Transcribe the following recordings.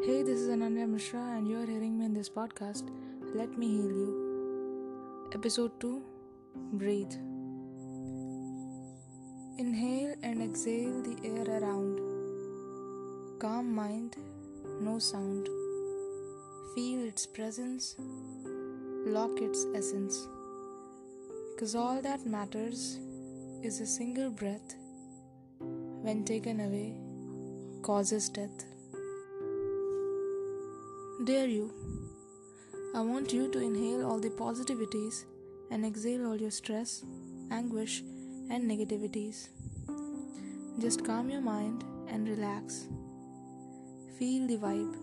Hey, this is Ananya Mishra, and you're hearing me in this podcast. Let me heal you. Episode 2 Breathe. Inhale and exhale the air around. Calm mind, no sound. Feel its presence, lock its essence. Cause all that matters is a single breath, when taken away, causes death. Dare you. I want you to inhale all the positivities and exhale all your stress, anguish, and negativities. Just calm your mind and relax. Feel the vibe.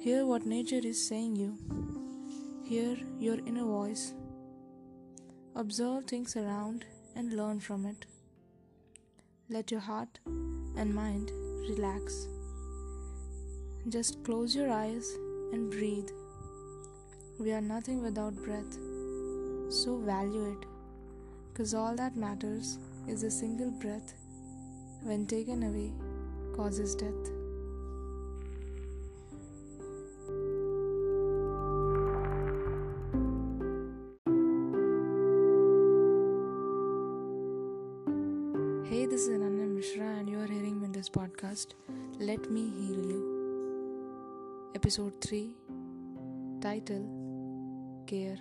Hear what nature is saying you. Hear your inner voice. Observe things around and learn from it. Let your heart and mind relax. Just close your eyes and breathe. We are nothing without breath, so value it, because all that matters is a single breath, when taken away, causes death. Hey, this is Ananya Mishra, and you are hearing me in this podcast. Let me heal you. Episode 3 Title Care.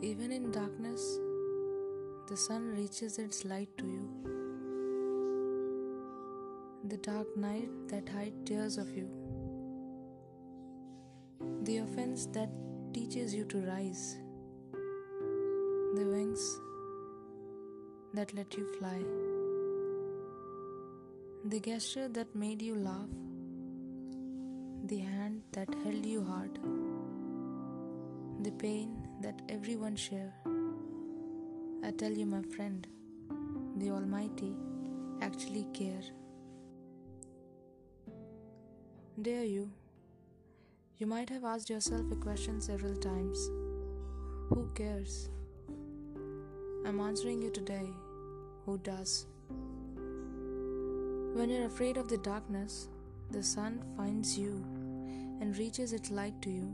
Even in darkness, the sun reaches its light to you. The dark night that hides tears of you. The offense that teaches you to rise. The wings that let you fly. The gesture that made you laugh, the hand that held you hard, the pain that everyone share. I tell you, my friend, the Almighty actually care. Dare you? You might have asked yourself a question several times. Who cares? I'm answering you today. Who does? When you're afraid of the darkness, the sun finds you and reaches its light to you.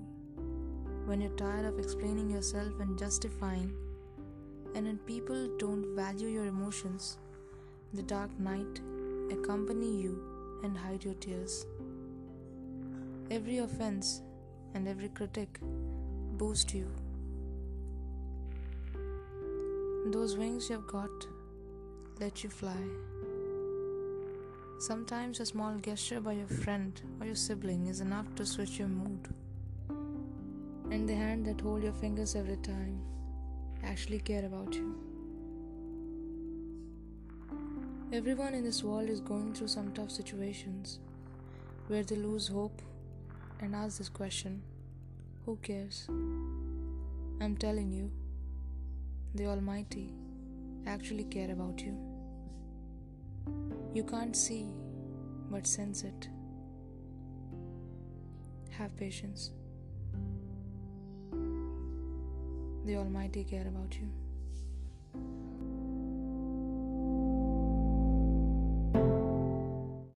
When you're tired of explaining yourself and justifying, and when people don't value your emotions, the dark night accompany you and hide your tears. Every offense and every critic boost you. Those wings you've got let you fly. Sometimes a small gesture by your friend or your sibling is enough to switch your mood. And the hand that hold your fingers every time actually care about you. Everyone in this world is going through some tough situations where they lose hope and ask this question Who cares? I'm telling you, the Almighty actually care about you. You can't see, but sense it. Have patience. The Almighty care about you.